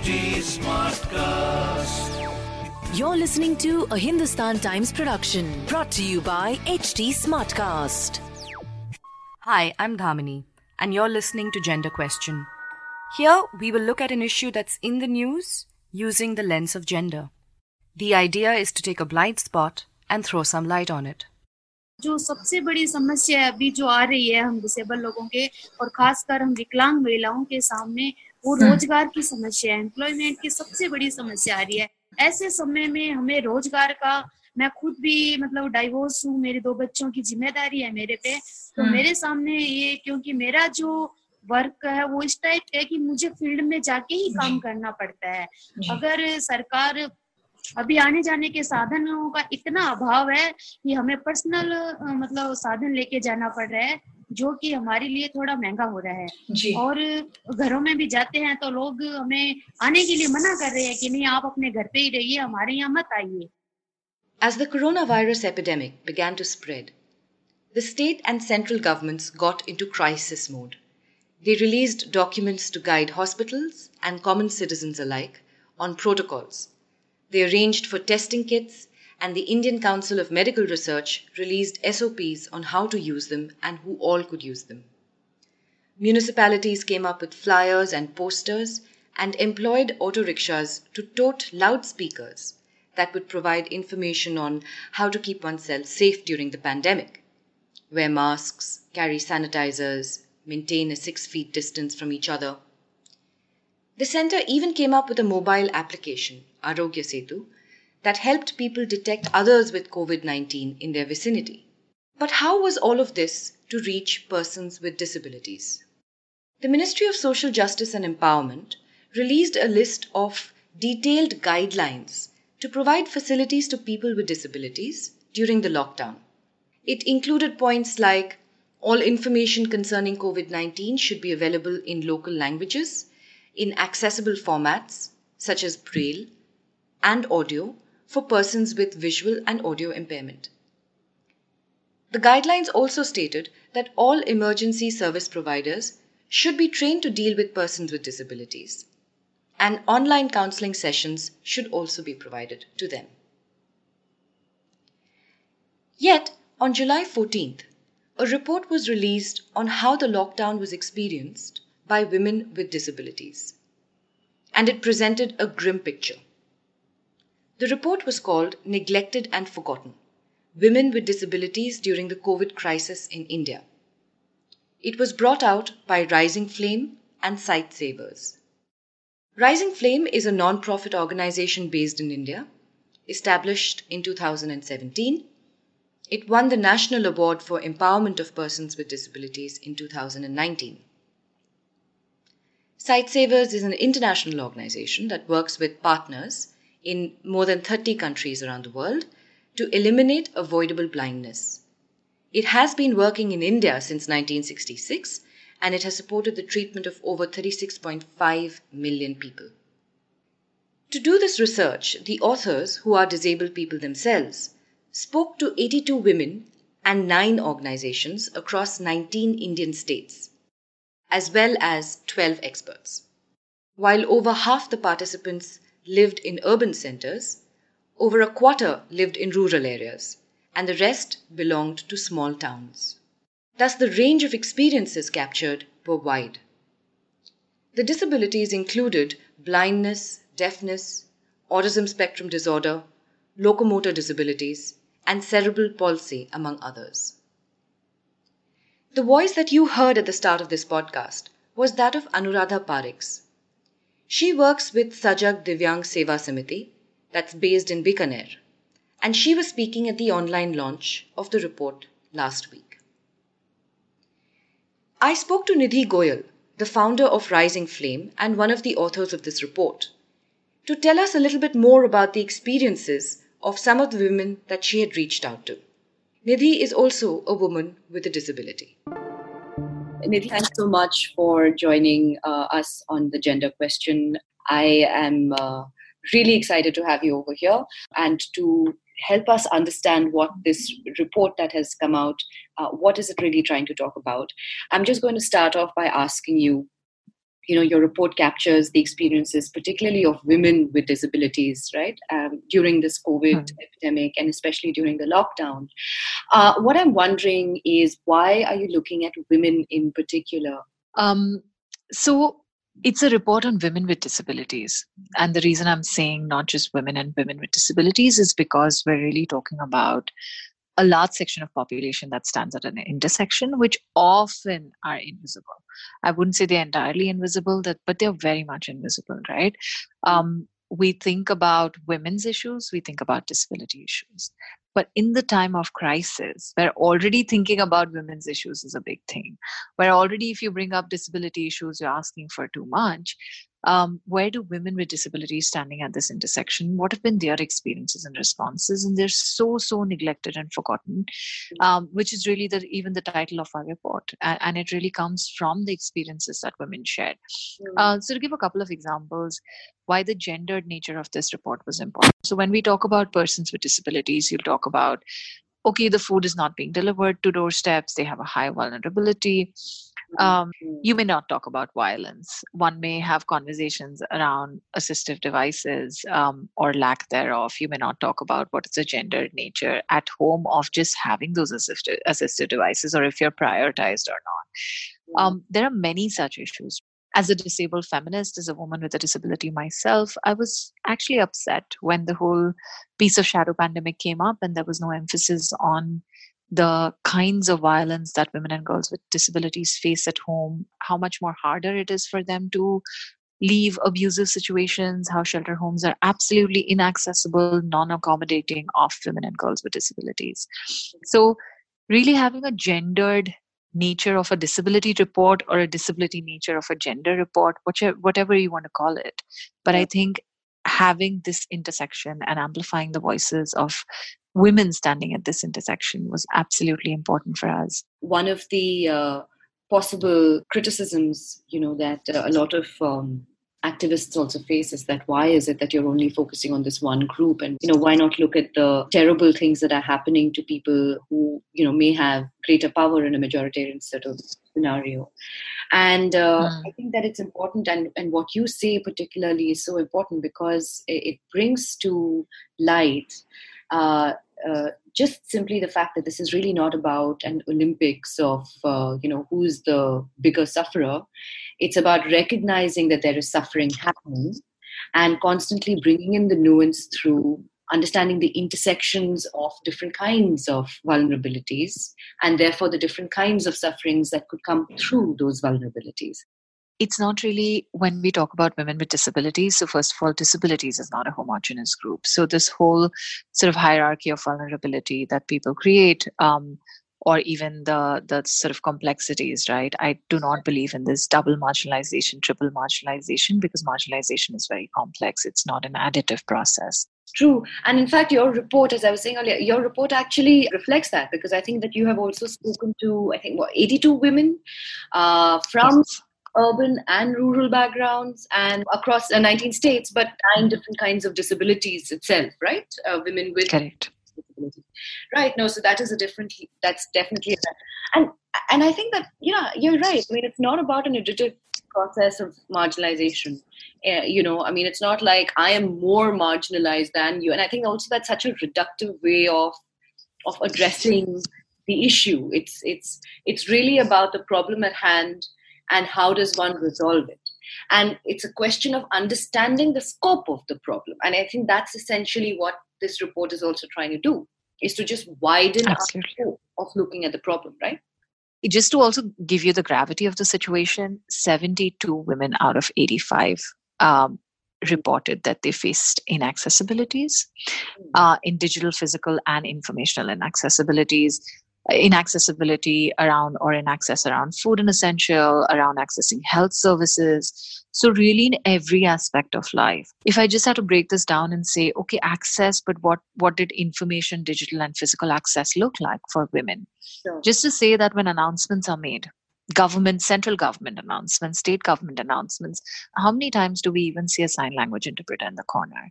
Smartcast. You're listening to a Hindustan Times production brought to you by HT Smartcast. Hi, I'm Dhamini, and you're listening to Gender Question. Here, we will look at an issue that's in the news using the lens of gender. The idea is to take a blind spot and throw some light on it. जो सबसे बड़ी समस्या अभी जो आ रही है हम disable लोगों के और खासकर हम विकलांग महिलाओं के सामने वो रोज़गार की समस्या है एम्प्लॉयमेंट की सबसे बड़ी समस्या आ रही है। ऐसे समय में हमें रोज़गार का मैं खुद भी मतलब डाइवोर्स हूँ मेरे दो बच्चों की ज़िम्मेदारी है मेरे पे तो मेरे सामने ये क्योंकि मेरा जो वर्क है वो इस टाइप है कि मुझे फ़ील्ड में जाके ही काम करना पड़ता है। अगर सरकार अभी आने जाने के साधनों का इतना अभाव है कि हमें पर्सनल मतलब साधन लेके जाना पड़ रहा है जो कि हमारे लिए थोड़ा महँगा हो रहा है जी और घरों में भी जाते हैं तो लोग हमें आने के लिए मना कर रहे हैं कि नहीं आप अपने घर पे ही रहिए हमारे यहाँ मत आइए As the coronavirus epidemic began to spread, the state and central governments got into crisis mode. They released documents to guide hospitals and common citizens alike on protocols. They arranged for testing kits, and the Indian Council of Medical Research released SOPs on how to use them and who all could use them. Municipalities came up with flyers and posters and employed auto rickshaws to tote loudspeakers that would provide information on how to keep oneself safe during the pandemic. Wear masks, carry sanitizers, maintain a six feet distance from each other. The center even came up with a mobile application, Aarogya Setu, that helped people detect others with COVID 19 in their vicinity. But how was all of this to reach persons with disabilities? The Ministry of Social Justice and Empowerment released a list of detailed guidelines to provide facilities to people with disabilities during the lockdown. It included points like all information concerning COVID 19 should be available in local languages, in accessible formats such as Braille and audio for persons with visual and audio impairment. The guidelines also stated that all emergency service providers should be trained to deal with persons with disabilities, and online counseling sessions should also be provided to them. Yet, on July 14th, a report was released on how the lockdown was experienced by women with disabilities, and it presented a grim picture. The report was called Neglected and Forgotten Women with Disabilities During the COVID Crisis in India. It was brought out by Rising Flame and Sightsavers. Rising Flame is a non profit organization based in India, established in 2017. It won the National Award for Empowerment of Persons with Disabilities in 2019. Sightsavers is an international organization that works with partners in more than 30 countries around the world to eliminate avoidable blindness. It has been working in India since 1966 and it has supported the treatment of over 36.5 million people. To do this research, the authors, who are disabled people themselves, spoke to 82 women and 9 organizations across 19 Indian states, as well as 12 experts. While over half the participants lived in urban centers, over a quarter lived in rural areas, and the rest belonged to small towns. Thus, the range of experiences captured were wide. The disabilities included blindness, deafness, autism spectrum disorder, locomotor disabilities, and cerebral palsy, among others. The voice that you heard at the start of this podcast was that of Anuradha Pariks. She works with Sajag Divyang Seva Samiti, that's based in Bikaner, and she was speaking at the online launch of the report last week. I spoke to Nidhi Goyal, the founder of Rising Flame and one of the authors of this report, to tell us a little bit more about the experiences of some of the women that she had reached out to. Nidhi is also a woman with a disability. Nidhi, thanks so much for joining uh, us on the gender question. I am uh, really excited to have you over here and to help us understand what this report that has come out uh, what is it really trying to talk about i'm just going to start off by asking you you know your report captures the experiences particularly of women with disabilities right um, during this covid mm. epidemic and especially during the lockdown. Uh, what i'm wondering is why are you looking at women in particular? Um, so it's a report on women with disabilities. And the reason i'm saying not just women and women with disabilities is because we're really talking about a large section of population that stands at an intersection which often are invisible. I wouldn't say they're entirely invisible that but they're very much invisible right? Um, we think about women's issues we think about disability issues. But in the time of crisis where already thinking about women's issues is a big thing where already if you bring up disability issues you're asking for too much um, where do women with disabilities standing at this intersection? What have been their experiences and responses? And they're so so neglected and forgotten um, which is really the even the title of our report. And, it really comes from the experiences that women shared. Uh, so to give a couple of examples why the gendered nature of this report was important. So when we talk about persons with disabilities you'll talk about okay the food is not being delivered to doorsteps they have a high vulnerability um, you may not talk about violence. One may have conversations around assistive devices um, or lack thereof. You may not talk about what is the gender nature at home of just having those assistive, assistive devices or if you're prioritized or not. Um, there are many such issues. As a disabled feminist, as a woman with a disability myself, I was actually upset when the whole piece of shadow pandemic came up and there was no emphasis on the kinds of violence that women and girls with disabilities face at home, how much more harder it is for them to leave abusive situations, how shelter homes are absolutely inaccessible, non accommodating of women and girls with disabilities. So, really having a gendered nature of a disability report or a disability nature of a gender report, whichever, whatever you want to call it. But I think having this intersection and amplifying the voices of women standing at this intersection was absolutely important for us. One of the uh, possible criticisms, you know, that uh, a lot of um, activists also face is that why is it that you're only focusing on this one group and you know why not look at the terrible things that are happening to people who you know may have greater power in a majoritarian sort of scenario and uh, mm. i think that it's important and, and what you say particularly is so important because it, it brings to light uh, uh, just simply the fact that this is really not about an Olympics of uh, you know who's the bigger sufferer. It's about recognizing that there is suffering happening, and constantly bringing in the nuance through understanding the intersections of different kinds of vulnerabilities and therefore the different kinds of sufferings that could come through those vulnerabilities it's not really when we talk about women with disabilities. So, first of all, disabilities is not a homogenous group. So, this whole sort of hierarchy of vulnerability that people create, um, or even the the sort of complexities, right? I do not believe in this double marginalization, triple marginalization, because marginalization is very complex. It's not an additive process. True. And in fact, your report, as I was saying earlier, your report actually reflects that because I think that you have also spoken to, I think, what, 82 women uh, from yes urban and rural backgrounds and across uh, 19 states, but nine different kinds of disabilities itself, right? Uh, women with Correct. disabilities. Right. No, so that is a different, that's definitely, and, and I think that, yeah, you're right. I mean, it's not about an additive process of marginalization. Uh, you know, I mean, it's not like I am more marginalized than you. And I think also that's such a reductive way of, of addressing the issue. It's, it's, it's really about the problem at hand and how does one resolve it and it's a question of understanding the scope of the problem and i think that's essentially what this report is also trying to do is to just widen Absolutely. our scope of looking at the problem right just to also give you the gravity of the situation 72 women out of 85 um, reported that they faced inaccessibilities hmm. uh, in digital physical and informational inaccessibilities inaccessibility around or in access around food and essential, around accessing health services. So, really, in every aspect of life. If I just had to break this down and say, okay, access, but what, what did information, digital, and physical access look like for women? Sure. Just to say that when announcements are made, government, central government announcements, state government announcements, how many times do we even see a sign language interpreter in the corner?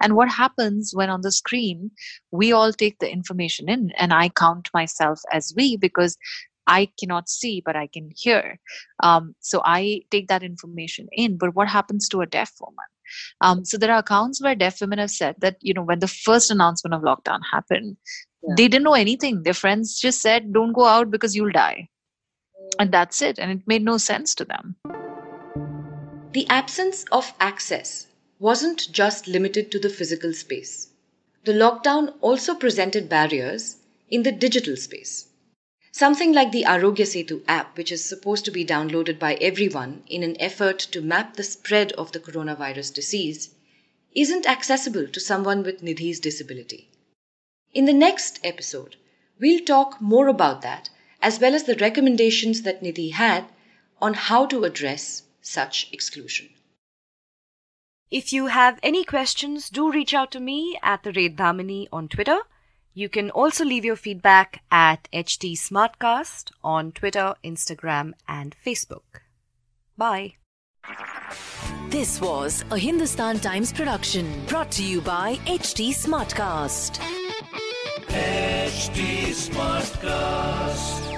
And what happens when on the screen we all take the information in, and I count myself as we because I cannot see, but I can hear. Um, so I take that information in. But what happens to a deaf woman? Um, so there are accounts where deaf women have said that, you know, when the first announcement of lockdown happened, yeah. they didn't know anything. Their friends just said, don't go out because you'll die. And that's it. And it made no sense to them. The absence of access wasn't just limited to the physical space. The lockdown also presented barriers in the digital space. Something like the Aarogya Setu app, which is supposed to be downloaded by everyone in an effort to map the spread of the coronavirus disease, isn't accessible to someone with Nidhi's disability. In the next episode, we'll talk more about that as well as the recommendations that Nidhi had on how to address such exclusion. If you have any questions, do reach out to me at the Red Dhamini on Twitter you can also leave your feedback at HT Smartcast on Twitter, Instagram, and Facebook. Bye. This was a Hindustan Times production brought to you by HT Smartcast. HT Smartcast.